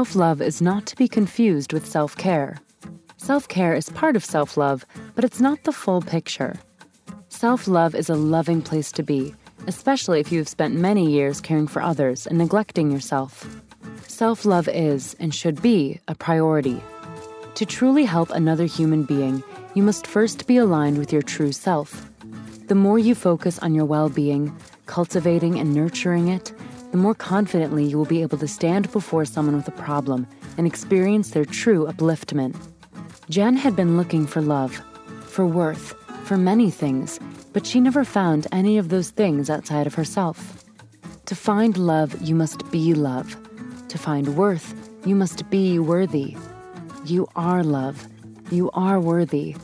Self love is not to be confused with self care. Self care is part of self love, but it's not the full picture. Self love is a loving place to be, especially if you've spent many years caring for others and neglecting yourself. Self love is, and should be, a priority. To truly help another human being, you must first be aligned with your true self. The more you focus on your well being, cultivating and nurturing it, the more confidently you will be able to stand before someone with a problem and experience their true upliftment. Jenn had been looking for love, for worth, for many things, but she never found any of those things outside of herself. To find love, you must be love. To find worth, you must be worthy. You are love. You are worthy.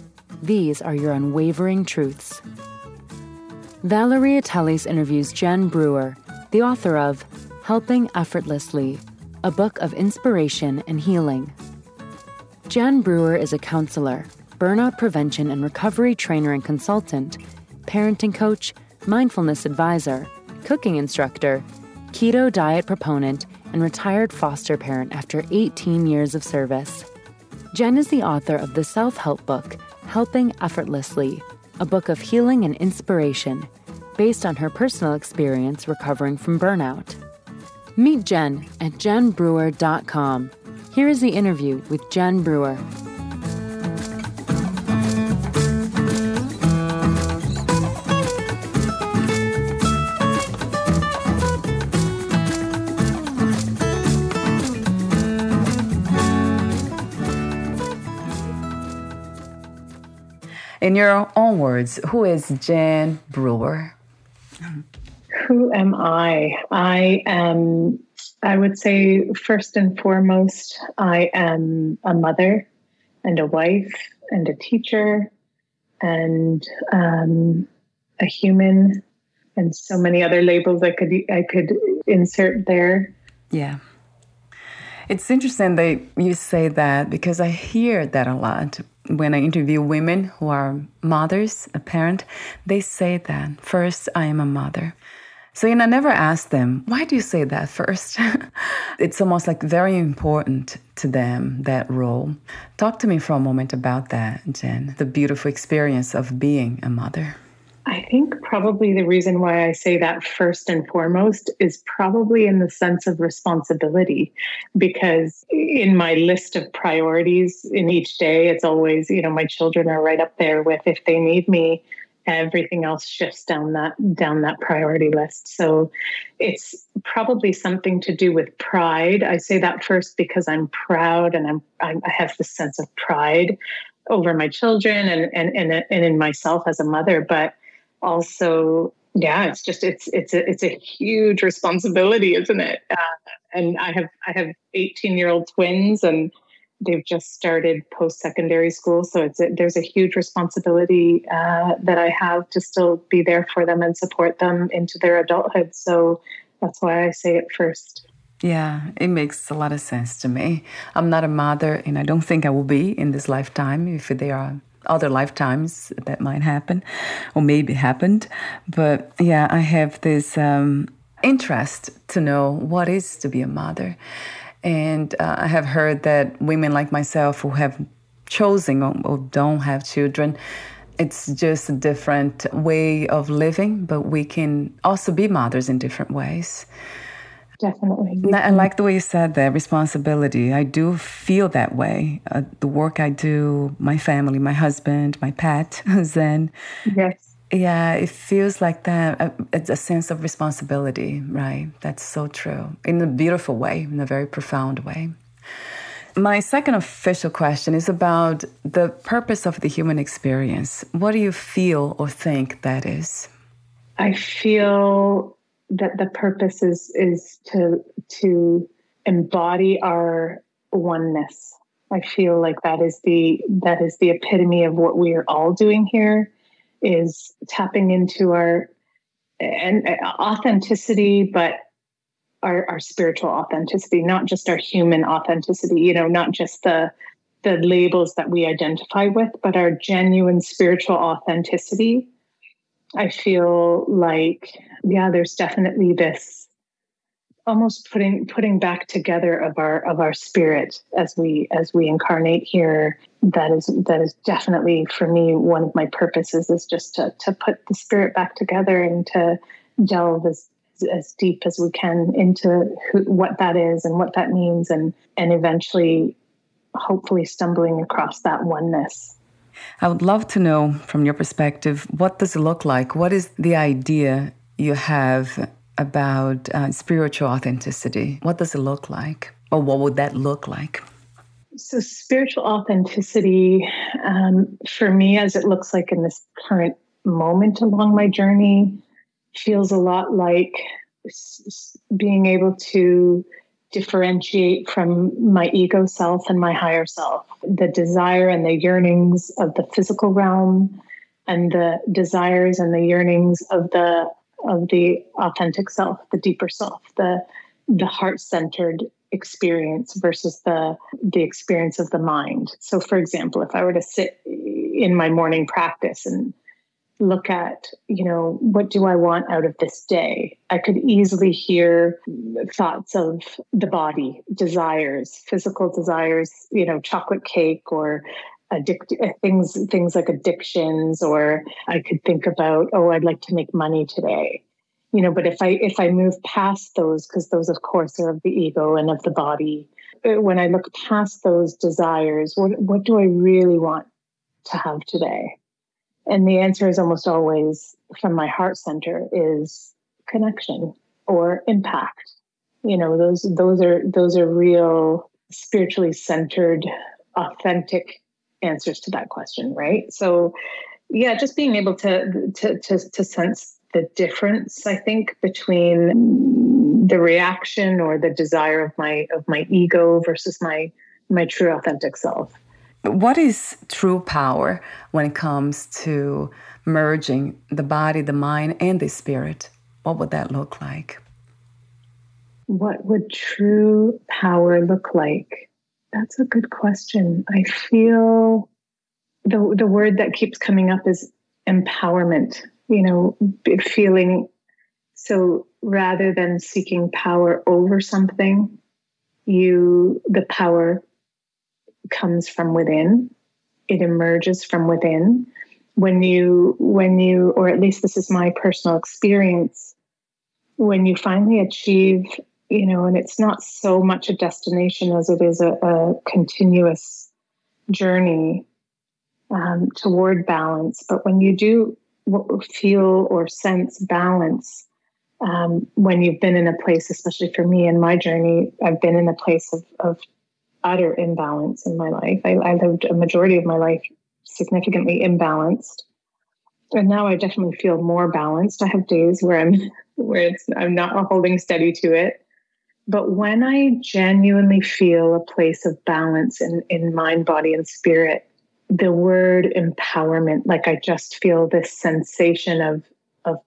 These are your unwavering truths. Valeria Teles interviews Jenn Bruer, the author of Helping Effortlessly, a book of inspiration and healing. Jenn Bruer is a counselor, burnout prevention and recovery trainer and consultant, parenting coach, mindfulness advisor, cooking instructor, keto diet proponent, and retired foster parent after 18 years of service. Jenn is the author of the self help book, Helping Effortlessly, a book of healing and inspiration based on her personal experience recovering from burnout. Meet Jenn at jennbruer.com here is the interview with Jenn Bruer. In your own words, who is Jenn Bruer? Who am I? I am I would say, first and foremost, I am a mother and a wife and a teacher and um, a human and so many other labels I could I could insert there. Yeah. It's interesting that you say that because I hear that a lot when I interview women who are mothers, a parent, they say that first I am a mother. So, know, I never ask them, why do you say that first? it's almost like very important to them, that role. Talk to me for a moment about that, Jenn, the beautiful experience of being a mother. I think probably the reason why I say that first and foremost is probably in the sense of responsibility. Because in my list of priorities in each day, it's always, you know, my children are right up there with if they need me, everything else shifts down that down that priority list so it's probably something to do with pride i say that first because i'm proud and i'm i have this sense of pride over my children and and and, and in myself as a mother but also yeah it's just it's it's a it's a huge responsibility isn't it uh, and i have i have 18 year old twins and they've just started post secondary school, so it's a, there's a huge responsibility uh, that I have to still be there for them and support them into their adulthood. So that's why I say it first. Yeah, it makes a lot of sense to me. I'm not a mother, and I don't think I will be in this lifetime. If there are other lifetimes that might happen, or maybe happened, but yeah, I have this um, interest to know what is to be a mother and uh, I have heard that women like myself who have chosen or, or don't have children, it's just a different way of living, but we can also be mothers in different ways. Definitely. I like the way you said that responsibility. I do feel that way. Uh, the work I do, my family, my husband, my pet, Zen. Yes. Yeah, it feels like that. Uh, it's a sense of responsibility, right? That's so true in a beautiful way, in a very profound way. My second official question is about the purpose of the human experience. What do you feel or think that is? I feel that the purpose is is to to embody our oneness. I feel like that is the that is the epitome of what we are all doing here is tapping into our and uh, authenticity but our, our spiritual authenticity not just our human authenticity you know not just the the labels that we identify with but our genuine spiritual authenticity I feel like, yeah, there's definitely this almost putting putting back together of our of our spirit as we as we incarnate here. That is that is definitely for me one of my purposes is just to to put the spirit back together and to delve as as deep as we can into who, what that is and what that means and and eventually hopefully stumbling across that oneness I would love to know from your perspective what does it look like? What is the idea you have about uh, spiritual authenticity? What does it look like? Or what would that look like? So, spiritual authenticity, um, for me, as it looks like in this current moment along my journey, feels a lot like being able to differentiate from my ego self and my higher self, the desire and the yearnings of the physical realm and the desires and the yearnings of the of the authentic self, the deeper self, the the heart-centered experience versus the the experience of the mind. So for example, if I were to sit in my morning practice and look at, you know, what do I want out of this day? I could easily hear thoughts of the body, desires, physical desires, you know, chocolate cake or addict things things like addictions or I could think about, oh, I'd like to make money today. You know, but if I if I move past those because those of course are of the ego and of the body, uh, when I look past those desires, what what do I really want to have today? And the answer is almost always from my heart center is connection or impact. You know, those those are those are real spiritually centered, authentic answers to that question, right? So yeah, just being able to to to, to sense the difference, I think, between the reaction or the desire of my of my ego versus my my true authentic self. What is true power when it comes to merging the body, the mind, and the spirit? What would that look like? What would true power look like? That's a good question. I feel the the word that keeps coming up is empowerment. You know, feeling so rather than seeking power over something, you the power comes from within. It emerges from within. When you when you or at least this is my personal experience when you finally achieve you know and it's not so much a destination as it is a, a continuous journey um, toward balance but when you do feel or sense balance um, when you've been in a place especially for me in my journey i've been in a place of, of utter imbalance in my life. I, I lived a majority of my life significantly imbalanced. And now I definitely feel more balanced. I have days where I'm where it's I'm not holding steady to it. But when I genuinely feel a place of balance in, in mind, body, and spirit, the word empowerment, like I just feel this sensation of, of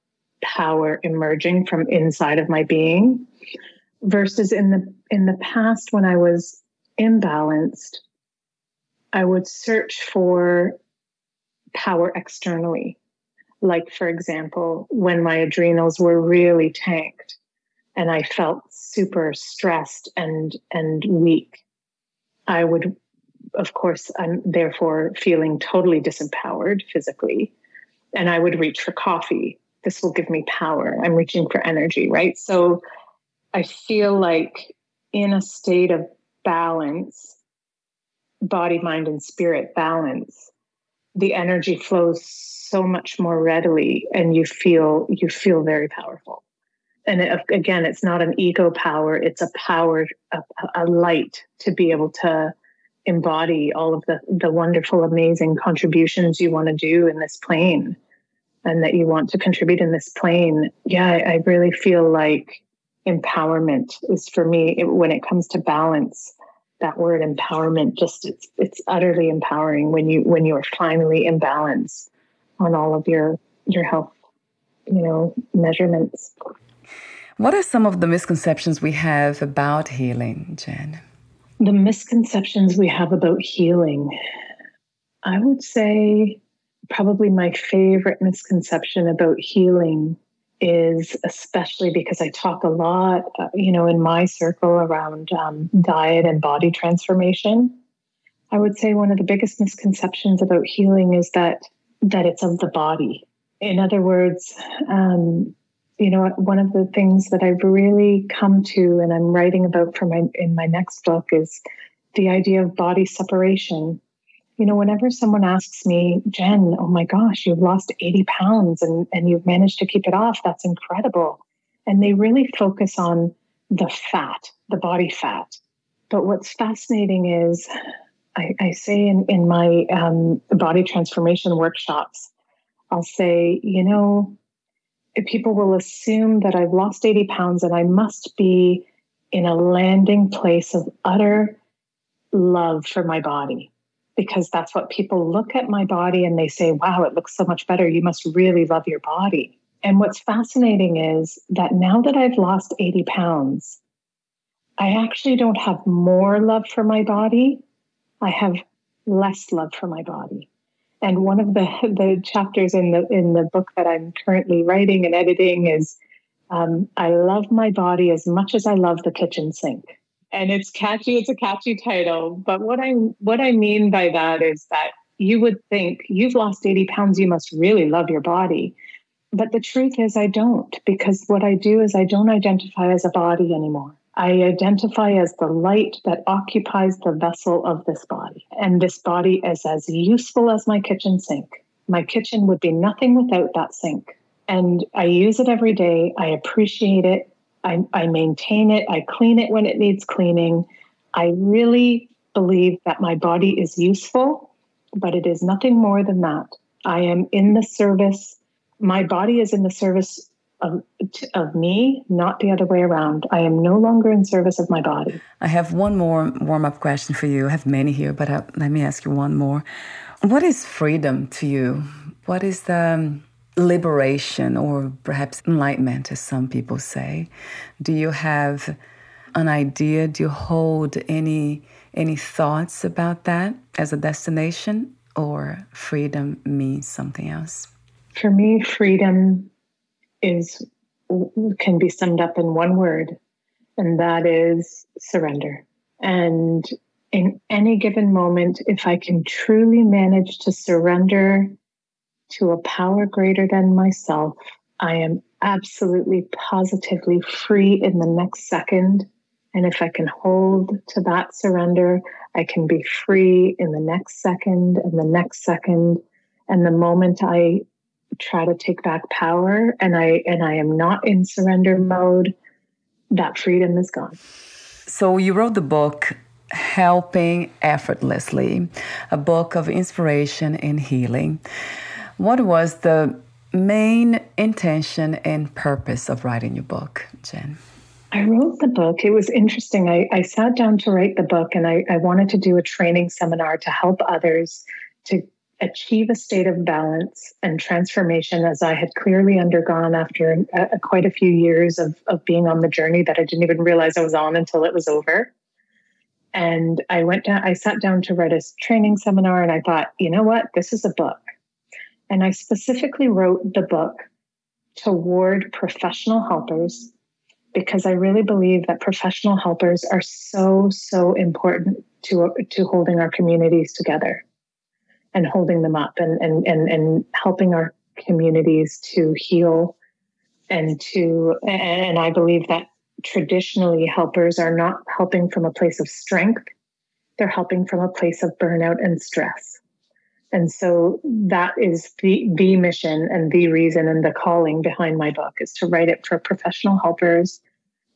power emerging from inside of my being versus in the in the past when I was imbalanced, I would search for power externally. Like, for example, when my adrenals were really tanked and I felt super stressed and, and weak, I would of course, I'm therefore feeling totally disempowered physically. And I would reach for coffee. This will give me power. I'm reaching for energy, right? So I feel like in a state of balance, body, mind, and spirit balance, the energy flows so much more readily and you feel you feel very powerful. And it, again it's not an ego power it's a power a, a, light to be able to embody all of the the wonderful amazing contributions you want to do in this plane and that you want to contribute in this plane. Yeah i, I really feel like empowerment is for me it, when it comes to balance that word empowerment just it's it's utterly empowering when you when you're finally in balance on all of your your health you know measurements. What are some of the misconceptions we have about healing jenn? The misconceptions we have about healing i would say probably my favorite misconception about healing is especially because I talk a lot, uh, you know, in my circle around um, diet and body transformation. I would say one of the biggest misconceptions about healing is that that it's of the body. In other words, um, you know, one of the things that I've really come to, and I'm writing about for my in my next book, is the idea of body separation you know, whenever someone asks me, Jenn, oh my gosh, you've lost 80 pounds and, and you've managed to keep it off, that's incredible. And they really focus on the fat, the body fat. But what's fascinating is, I, I say in, in my um, body transformation workshops, I'll say, you know, people will assume that I've lost 80 pounds and I must be in a landing place of utter love for my body because that's what people look at my body and they say, wow, it looks so much better. You must really love your body. And what's fascinating is that now that I've lost 80 pounds, I actually don't have more love for my body. I have less love for my body. And one of the, the chapters in the in the book that I'm currently writing and editing is um, I love my body as much as I love the kitchen sink and it's catchy it's a catchy title but what i what i mean by that is that you would think you've lost 80 pounds you must really love your body but the truth is i don't because what i do is i don't identify as a body anymore I identify as the light that occupies the vessel of this body. And this body is as useful as my kitchen sink. My kitchen would be nothing without that sink. And I use it every day. I appreciate it. I, I maintain it, I clean it when it needs cleaning. I really believe that my body is useful, but it is nothing more than that. I am in the service, my body is in the service of, of me, not the other way around. I am no longer in service of my body. I have one more warm up question for you. I have many here, but uh, let me ask you one more. What is freedom to you? What is the liberation or perhaps enlightenment, as some people say. Do you have an idea? Do you hold any any thoughts about that as a destination, or freedom means something else? For me, freedom is can be summed up in one word, and that is surrender. And in any given moment, if I can truly manage to surrender to a power greater than myself, I am absolutely positively free in the next second. And if I can hold to that surrender, I can be free in the next second and the next second. And the moment I try to take back power and I and I am not in surrender mode, that freedom is gone. So you wrote the book Helping Effortlessly, a book of inspiration and healing. What was the main intention and purpose of writing your book, Jenn? I wrote the book. It was interesting. I, I sat down to write the book and I, I wanted to do a training seminar to help others to achieve a state of balance and transformation as I had clearly undergone after a, a, quite a few years of, of being on the journey that I didn't even realize I was on until it was over. And I went down, I sat down to write a training seminar and I thought, you know what? This is a book. And I specifically wrote the book toward professional helpers because I really believe that professional helpers are so, so important to to holding our communities together and holding them up and and and, and helping our communities to heal and to and I believe that traditionally helpers are not helping from a place of strength. They're helping from a place of burnout and stress and so that is the the mission and the reason and the calling behind my book is to write it for professional helpers.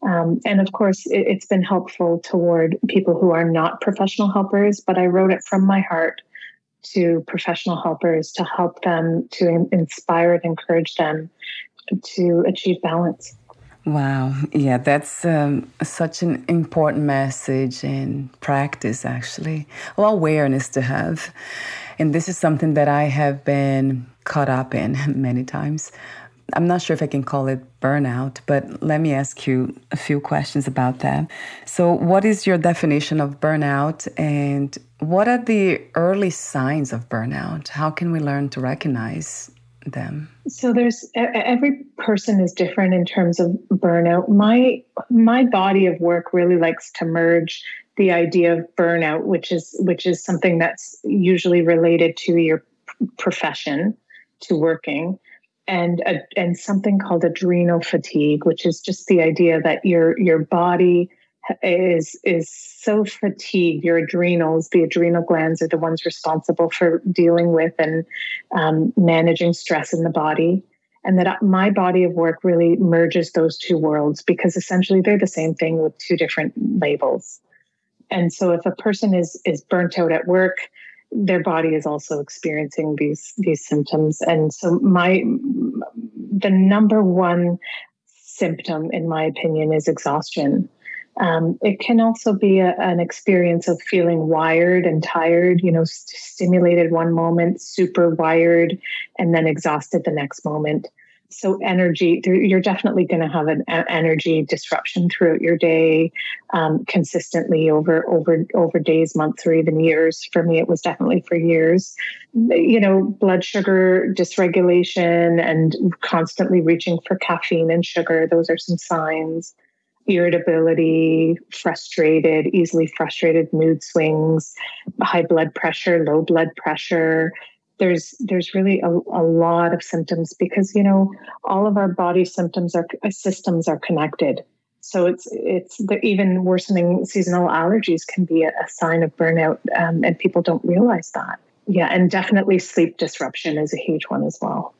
Um, and of course it, it's been helpful toward people who are not professional helpers but i wrote it from my heart to professional helpers to help them to in- inspire and encourage them to achieve balance Wow. Yeah, that's um, such an important message and practice, actually. Well, awareness to have. And this is something that I have been caught up in many times. I'm not sure if I can call it burnout, but let me ask you a few questions about that. So, what is your definition of burnout, and what are the early signs of burnout? How can we learn to recognize them? So there's every person is different in terms of burnout. My my body of work really likes to merge the idea of burnout, which is which is something that's usually related to your profession, to working, and a, and something called adrenal fatigue, which is just the idea that your your body is is so fatigued. Your adrenals the adrenal glands are the ones responsible for dealing with and um, managing stress in the body. And that my body of work really merges those two worlds because essentially they're the same thing with two different labels. And so if a person is is burnt out at work their body is also experiencing these these symptoms. And so my the number one symptom in my opinion is exhaustion um, it can also be a, an experience of feeling wired and tired, you know, st- stimulated one moment, super wired, and then exhausted the next moment. So, energy, you're definitely going to have an energy disruption throughout your day um, consistently over, over, over days, months, or even years. For me, it was definitely for years. You know, blood sugar dysregulation and constantly reaching for caffeine and sugar, those are some signs irritability, frustrated, easily frustrated mood swings, high blood pressure, low blood pressure. There's there's really a, a lot of symptoms because you know all of our body symptoms are uh, systems are connected. So it's it's the, even worsening seasonal allergies can be a, a sign of burnout, um, and people don't realize that. Yeah, and definitely sleep disruption is a huge one as well.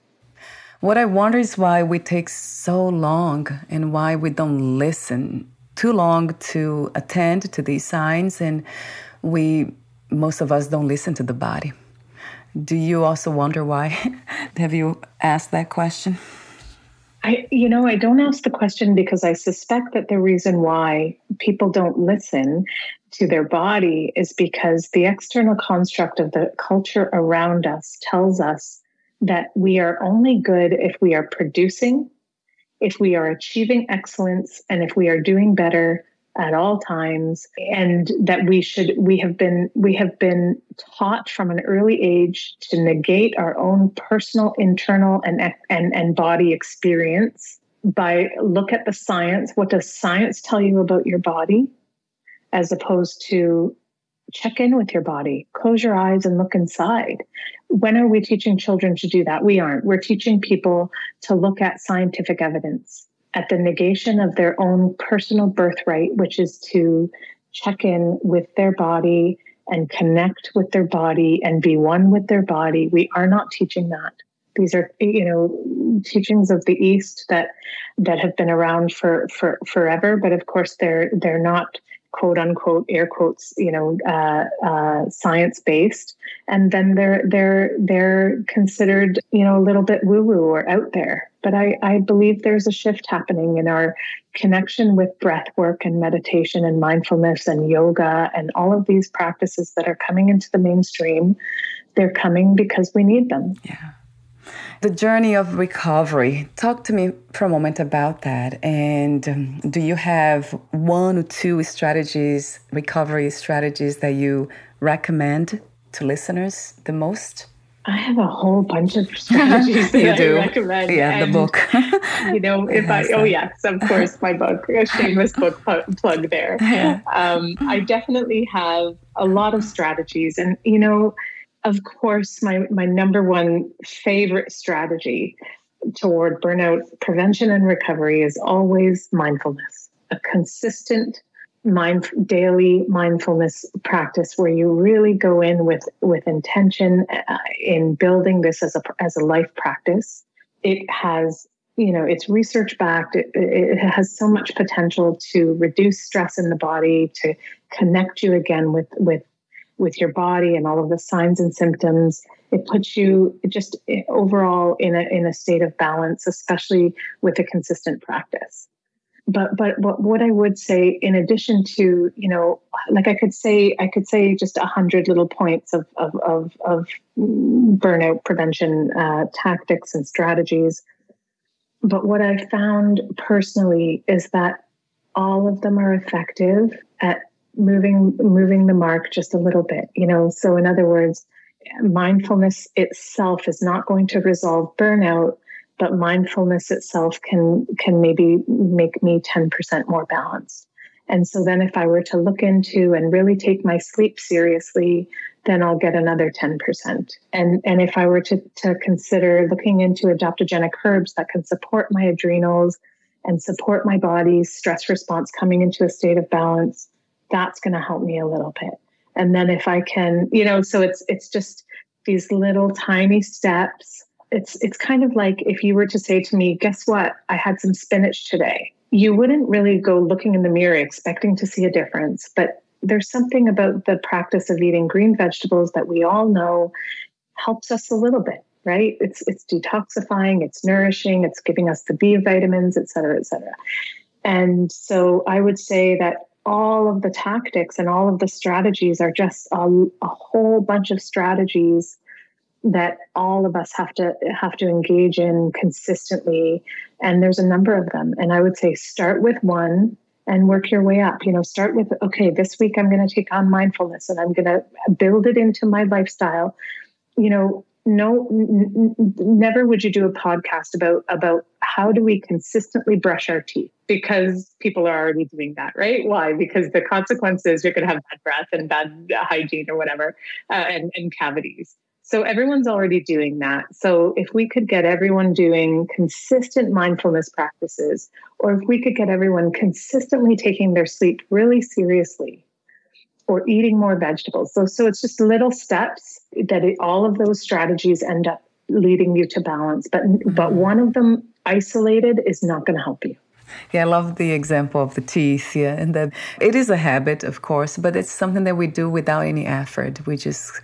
What I wonder is why we take so long and why we don't listen too long to attend to these signs and we most of us don't listen to the body. Do you also wonder why? Have you asked that question? I you know, I don't ask the question because I suspect that the reason why people don't listen to their body is because the external construct of the culture around us tells us that we are only good if we are producing, if we are achieving excellence, and if we are doing better at all times and that we should we have been we have been taught from an early age to negate our own personal internal and and and body experience by look at the science what does science tell you about your body as opposed to check in with your body, close your eyes and look inside. When are we teaching children to do that? We aren't. We're teaching people to look at scientific evidence, at the negation of their own personal birthright, which is to check in with their body and connect with their body and be one with their body. We are not teaching that. These are, you know, teachings of the East that that have been around for for forever, but of course they're they're not quote unquote air quotes you know uh, uh, science based and then they're they're they're considered you know a little bit woo woo or out there. But I, I believe there's a shift happening in our connection with breath work and meditation and mindfulness and yoga and all of these practices that are coming into the mainstream. They're coming because we need them. Yeah the journey of recovery. Talk to me for a moment about that. And um, do you have one or two strategies, recovery strategies that you recommend to listeners the most? I have a whole bunch of strategies that you do. I recommend. Yeah, and, the book. you know, if I, oh yes, of course, my book, a shameless book plug there. Yeah. Um, I definitely have a lot of strategies. And, you know, of course, my, my number one favorite strategy toward burnout prevention and recovery is always mindfulness, a consistent mind daily mindfulness practice where you really go in with with intention uh, in building this as a as a life practice. It has you know it's research backed. It, it has so much potential to reduce stress in the body to connect you again with with with your body and all of the signs and symptoms. It puts you just overall in a in a state of balance especially with a consistent practice. But but what, what I would say in addition to you know like I could say I could say just a hundred little points of of of, of burnout prevention uh, tactics and strategies, but what I found personally is that all of them are effective at moving moving the mark just a little bit. You know, so in other words, mindfulness itself is not going to resolve burnout but mindfulness itself can can maybe make me 10% more balanced and so then if i were to look into and really take my sleep seriously then i'll get another 10% and and if i were to to consider looking into adaptogenic herbs that can support my adrenals and support my body's stress response coming into a state of balance that's going to help me a little bit and then if i can you know so it's it's just these little tiny steps it's it's kind of like if you were to say to me, "Guess what? I had some spinach today." You wouldn't really go looking in the mirror expecting to see a difference, but there's something about the practice of eating green vegetables that we all know helps us a little bit, right? It's it's detoxifying, it's nourishing, it's giving us the B vitamins, et cetera, et cetera. And so I would say that all of the tactics and all of the strategies are just a, a whole bunch of strategies that all of us have to have to engage in consistently. And there's a number of them. And i would say start with one and work your way up. You know start with okay this week i'm going to take on mindfulness and i'm going to build it into my lifestyle. You know no n- n- never would you do a podcast about about how do we consistently brush our teeth? Because people are already doing that right? Why? Because the consequences you're going to have bad breath and bad hygiene or whatever uh, and, and cavities. So everyone's already doing that. So if we could get everyone doing consistent mindfulness practices, or if we could get everyone consistently taking their sleep really seriously, or eating more vegetables. So, so it's just little steps that it, all of those strategies end up leading you to balance. But but mm-hmm. one of them isolated is not going to help you. Yeah, I love the example of the teeth. Yeah, and that it is a habit, of course, but it's something that we do without any effort. We just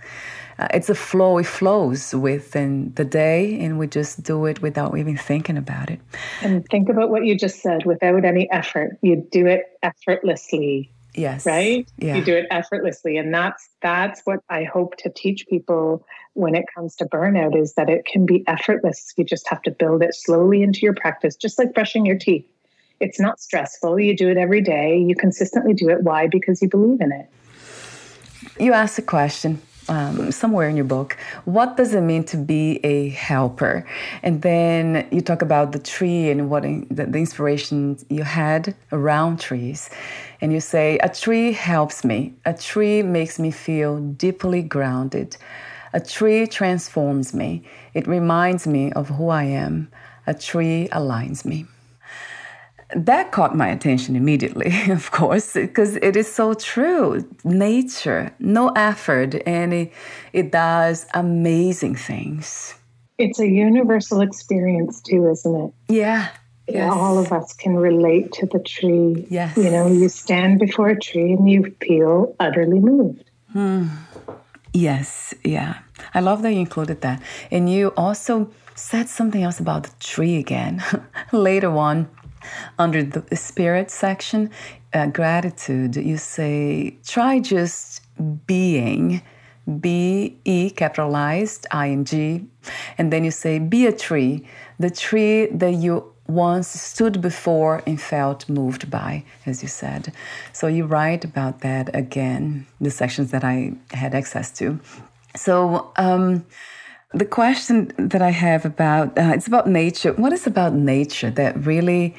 uh, it's a flow, it flows within the day, and we just do it without even thinking about it. And think about what you just said without any effort. You do it effortlessly. Yes. Right? Yeah. You do it effortlessly. And that's that's what I hope to teach people when it comes to burnout is that it can be effortless. You just have to build it slowly into your practice, just like brushing your teeth. It's not stressful. You do it every day. You consistently do it. Why? Because you believe in it. You asked a question um, somewhere in your book, what does it mean to be a helper? And then you talk about the tree and what the, the inspiration you had around trees. And you say, A tree helps me. A tree makes me feel deeply grounded. A tree transforms me. It reminds me of who I am. A tree aligns me that caught my attention immediately, of course, because it is so true. Nature, no effort, and it, it does amazing things. It's a universal experience, too, isn't it? Yeah. Yes. All of us can relate to the tree. Yes. You know, you stand before a tree and you feel utterly moved. Hmm. Yes, yeah. I love that you included that. And you also said something else about the tree again later on under the spirit section, uh, gratitude, you say, try just being. B E capitalized ing, and then you say, be a tree, the tree that you once stood before and felt moved by, as you said. So you write about that again, the sections that I had access to. So, um, the question that I have about uh, it's about nature. What is about nature that really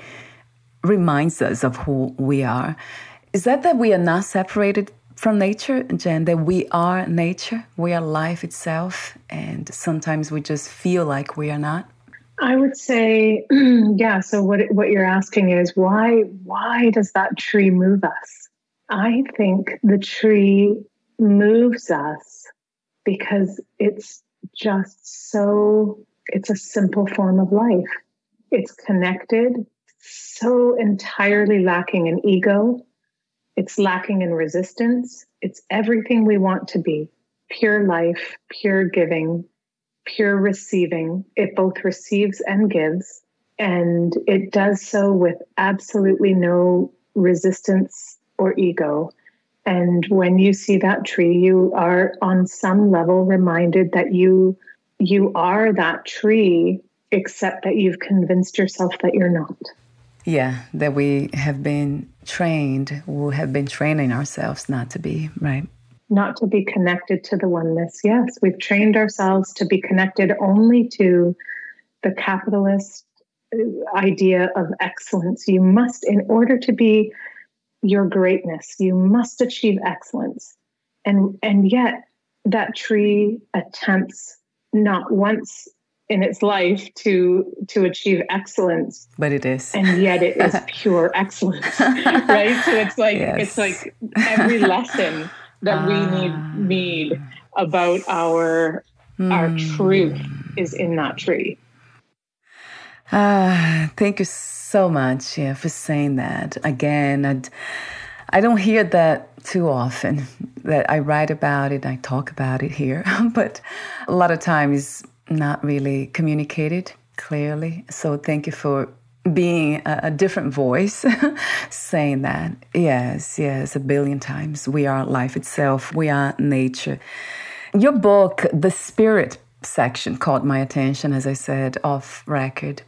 reminds us of who we are? Is that that we are not separated from nature, Jenn, that we are nature, we are life itself, and sometimes we just feel like we are not? I would say, yeah. So what what you're asking is why why does that tree move us? I think the tree moves us because it's just so it's a simple form of life. It's connected, so entirely lacking in ego. It's lacking in resistance. It's everything we want to be pure life, pure giving, pure receiving. It both receives and gives. And it does so with absolutely no resistance or ego. And when you see that tree, you are on some level reminded that you you are that tree, except that you've convinced yourself that you're not. Yeah, that we have been trained, we have been training ourselves not to be, right? Not to be connected to the oneness. Yes, we've trained ourselves to be connected only to the capitalist uh, idea of excellence. You must, in order to be your greatness, you must achieve excellence. And, and yet, that tree attempts not once in its life to to achieve excellence but it is and yet it is pure excellence right so it's like yes. it's like every lesson that we need ah. need about our mm. our hmm. truth is in that tree ah thank you so much yeah, for saying that again I'd, i don't hear that too often that I write about it, I talk about it here, but a lot of times not really communicated clearly. So thank you for being a, a different voice saying that. Yes, yes, a billion times. We are life itself, we are nature. Your book, The Spirit section, caught my attention, as I said, off record.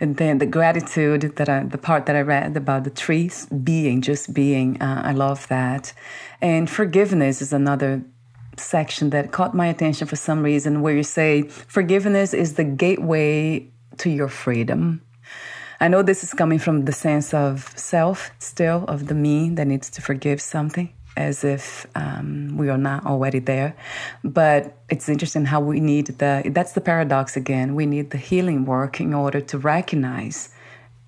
And then the gratitude that I, the part that I read about the trees being, just being, uh, I love that. And forgiveness is another section that caught my attention for some reason, where you say forgiveness is the gateway to your freedom. I know this is coming from the sense of self, still, of the me that needs to forgive something, as if um, we are not already there. But it's interesting how we need the, that's the paradox again. We need the healing work in order to recognize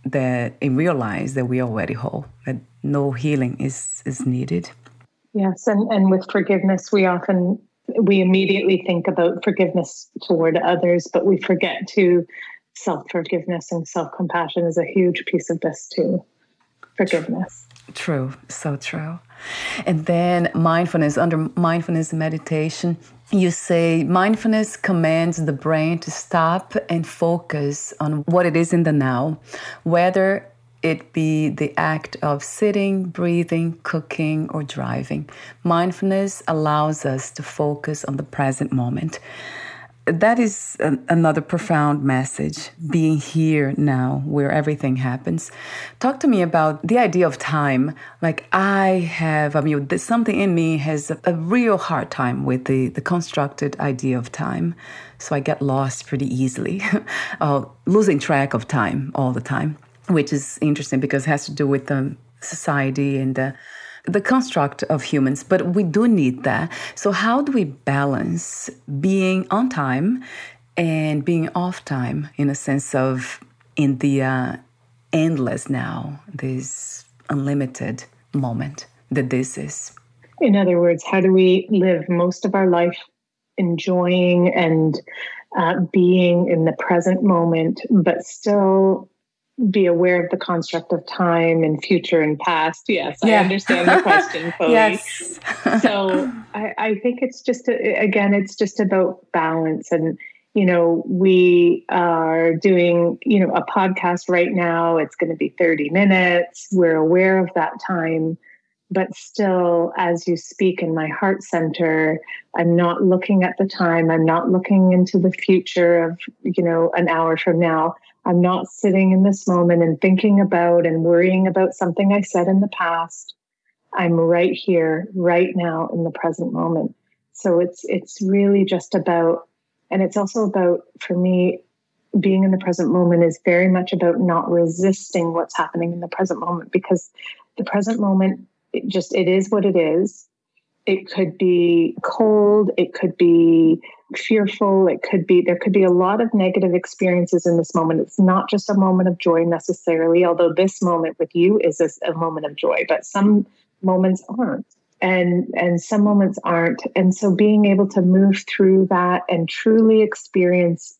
that and realize that we are already whole, that no healing is, is needed. Yes, and, and with forgiveness, we often we immediately think about forgiveness toward others, but we forget to self forgiveness and self compassion is a huge piece of this too. Forgiveness. True, so true. And then mindfulness, under mindfulness meditation, you say mindfulness commands the brain to stop and focus on what it is in the now, whether it be the act of sitting, breathing, cooking, or driving. Mindfulness allows us to focus on the present moment. That is an, another profound message, being here now where everything happens. Talk to me about the idea of time. Like, I have, I mean, something in me has a, a real hard time with the, the constructed idea of time. So I get lost pretty easily, uh, losing track of time all the time which is interesting because it has to do with the society and the the construct of humans, but we do need that. So, how do we balance being on time and being off time in a sense of in the uh, endless now, this unlimited moment that this is? In other words, how do we live most of our life enjoying and uh, being in the present moment, but still be aware of the construct of time and future and past. Yes, yeah. I understand the question fully. yes. so I, I, think it's just, a, again, it's just about balance. And, you know, we are doing, you know, a podcast right now. It's going to be 30 minutes. We're aware of that time. But still, as you speak in my heart center, I'm not looking at the time. I'm not looking into the future of, you know, an hour from now I'm not sitting in this moment and thinking about and worrying about something I said in the past. I'm right here, right now in the present moment. So it's it's really just about and it's also about for me being in the present moment is very much about not resisting what's happening in the present moment because the present moment it just it is what it is it could be cold, it could be fearful, it could be, there could be a lot of negative experiences in this moment. It's not just a moment of joy necessarily, although this moment with you is a, a moment of joy, but some moments aren't. And and some moments aren't. And so being able to move through that and truly experience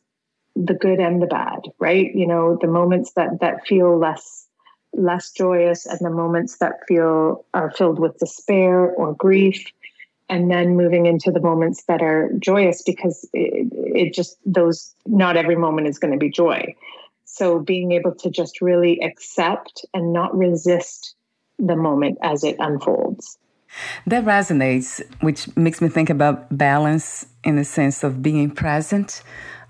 the good and the bad right? You know the moments that that feel less less joyous and the moments that feel are filled with despair or grief and then moving into the moments that are joyous because it, it just those not every moment is going to be joy. So being able to just really accept and not resist the moment as it unfolds. That resonates which makes me think about balance in the sense of being present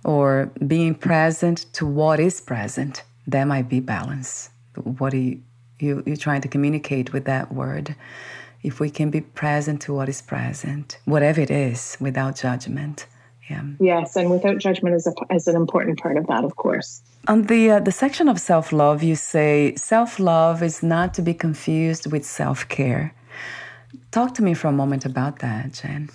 or being present to what is present. That might be balance. What are you, you you're trying to communicate with that word if we can be present to what is present, whatever it is, without judgment. Yeah. Yes, and without judgment is, a, is an important part of that, of course. On the uh, the section of self love, you say self love is not to be confused with self care. Talk to me for a moment about that, Jenn.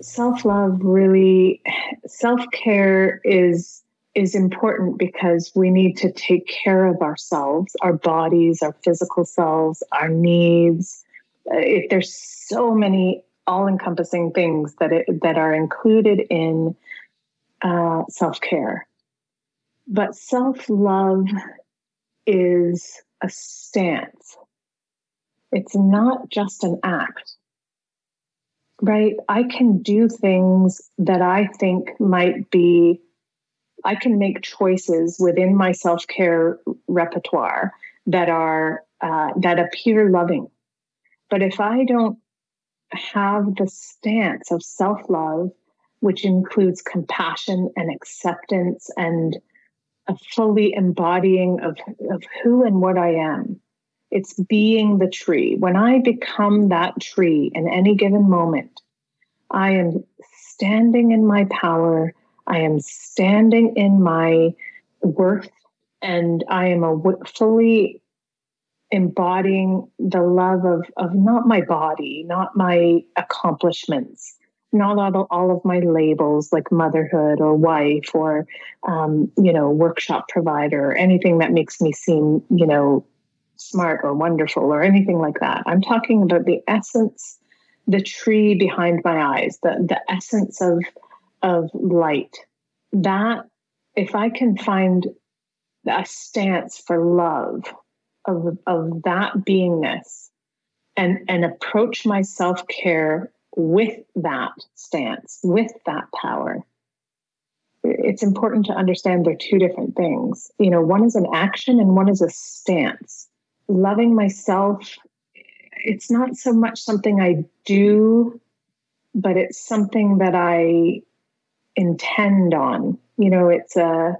Self love really, self care is is important because we need to take care of ourselves, our bodies, our physical selves, our needs, there's so many all-encompassing things that it, that are included in uh, self-care, but self-love is a stance. It's not just an act, right? I can do things that I think might be. I can make choices within my self-care repertoire that are uh, that appear loving but if I don't have the stance of self love, which includes compassion and acceptance and a fully embodying of, of who and what I am, it's being the tree. When I become that tree in any given moment, I am standing in my power. I am standing in my worth, and I am a fully embodying the love of of not my body, not my accomplishments, not all, all of my labels like motherhood or wife or um, you know workshop provider or anything that makes me seem you know smart or wonderful or anything like that. I'm talking about the essence, the tree behind my eyes, the the essence of of light. That if I can find a stance for love of, of that beingness and, and approach my self care with that stance, with that power. It's important to understand they're two different things. You know, one is an action and one is a stance. Loving myself, it's not so much something I do, but it's something that I intend on. You know, it's a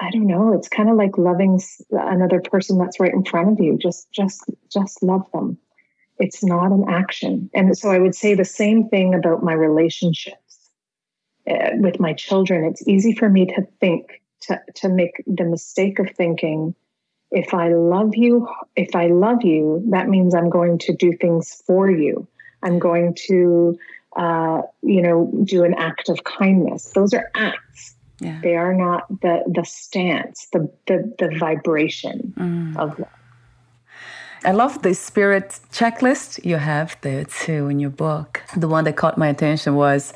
I don't know. It's kind of like loving another person that's right in front of you. Just, just, just love them. It's not an action. And so I would say the same thing about my relationships uh, with my children. It's easy for me to think, to, to make the mistake of thinking, if I love you, if I love you, that means I'm going to do things for you. I'm going to, uh, you know, do an act of kindness. Those are acts yeah. They are not the the stance, the the, the vibration mm. of love. I love the spirit checklist you have there too in your book. The one that caught my attention was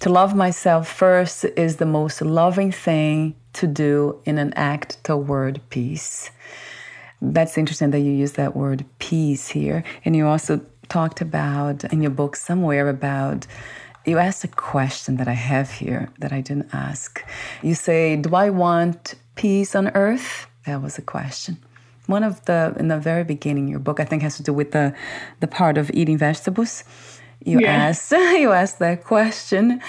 to love myself first is the most loving thing to do in an act toward peace. That's interesting that you use that word peace here. And you also talked about in your book somewhere about you asked a question that I have here that I didn't ask. You say, Do I want peace on earth? That was a question. One of the, in the very beginning, your book, I think, has to do with the, the part of eating vegetables. You yeah. asked, you asked that question.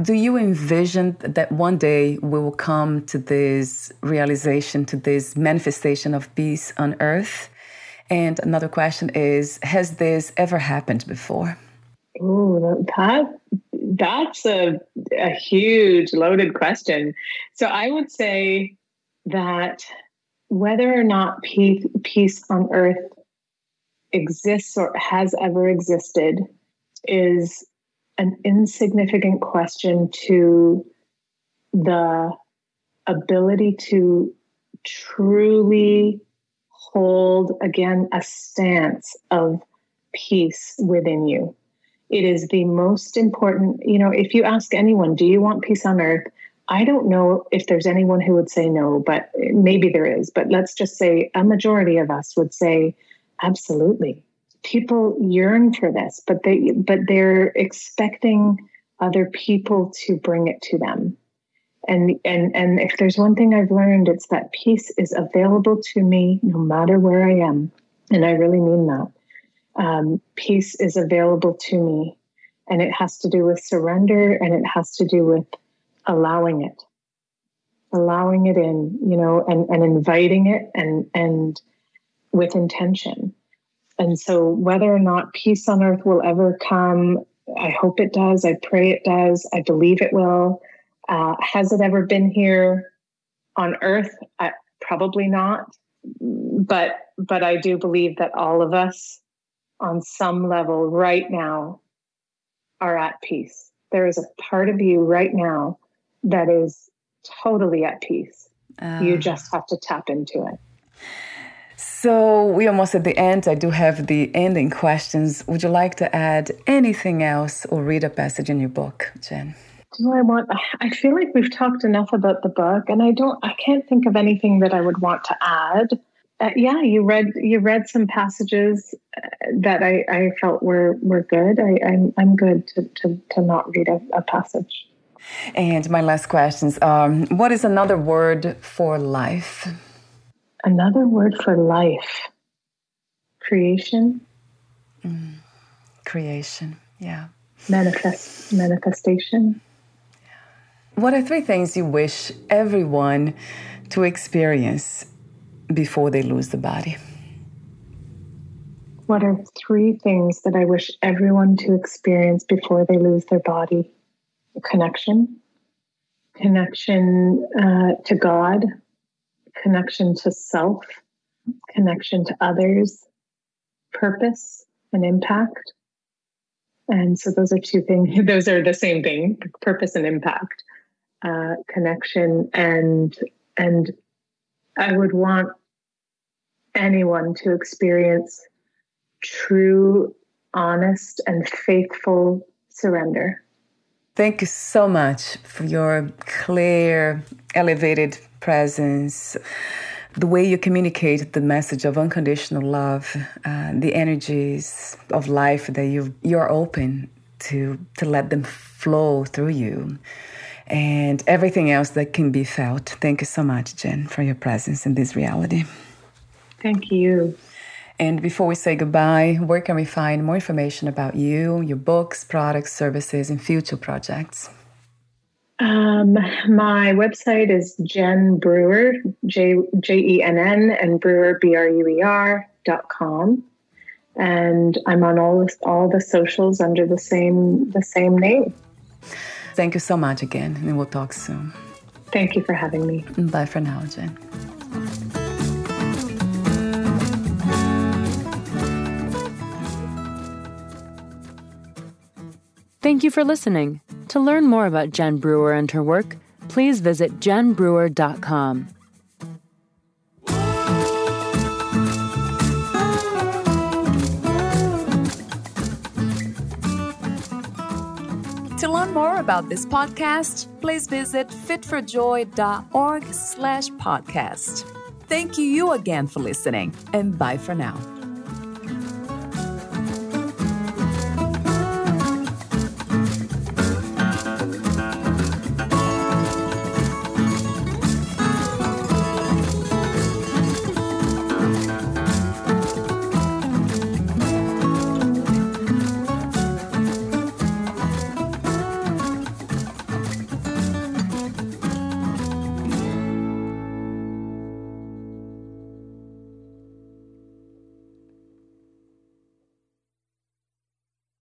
Do you envision that one day we will come to this realization, to this manifestation of peace on earth? And another question is Has this ever happened before? Oh, that that's a a huge loaded question. So I would say that whether or not peace, peace on earth exists or has ever existed is an insignificant question to the ability to truly hold again a stance of peace within you. It is the most important, you know, if you ask anyone, do you want peace on earth? I don't know if there's anyone who would say no, but maybe there is. But let's just say a majority of us would say, absolutely. People yearn for this, but they but they're expecting other people to bring it to them. And and and if there's one thing I've learned, it's that peace is available to me no matter where I am, and I really mean that. Um, peace is available to me, and it has to do with surrender, and it has to do with allowing it allowing it in you know and and inviting it and and with intention. And so whether or not peace on earth will ever come i hope it does. I pray it does. I believe it will. Uh, has it ever been here on earth? I, probably not. But but i do believe that all of us on some level right now are at peace there is a part of you right now that is totally at peace. Uh, you just have to tap into it. So we almost at the end. I do have the ending questions. Would you like to add anything else or read a passage in your book, Jenn? Do I want? I feel like we've talked enough about the book, and I don't. I can't think of anything that I would want to add. Uh, yeah, you read you read some passages uh, that I, I felt were were good. I, I'm I'm good to to, to not read a, a passage. And my last questions um, What is another word for life? Another word for life creation. Mm, creation, yeah. Manifest, manifestation. What are three things you wish everyone to experience before they lose the body? What are three things that I wish everyone to experience before they lose their body? connection, connection uh, to God, connection to self, connection to others, purpose and impact. And so those are two things, those are the same thing purpose and impact, uh, connection. And, and I would want anyone to experience true, honest, and faithful surrender Thank you so much for your clear, elevated presence, the way you communicate the message of unconditional love, uh, the energies of life that you you're open to to let them flow through you, and everything else that can be felt. Thank you so much, Jenn, for your presence in this reality. Thank you. And before we say goodbye, where can we find more information about you, your books, products, services, and future projects? Um, my website is Jenn Bruer, J J E N N, and Bruer B R U E R dot com, and I'm on all this, all the socials under the same the same name. Thank you so much again, and we'll talk soon. Thank you for having me. Bye for now, Jenn. Thank you for listening. To learn more about Jenn Bruer and her work, please visit jennbruer.com. To learn more about this podcast, please visit fitforjoy.org slash podcast. Thank you again for listening, and bye for now.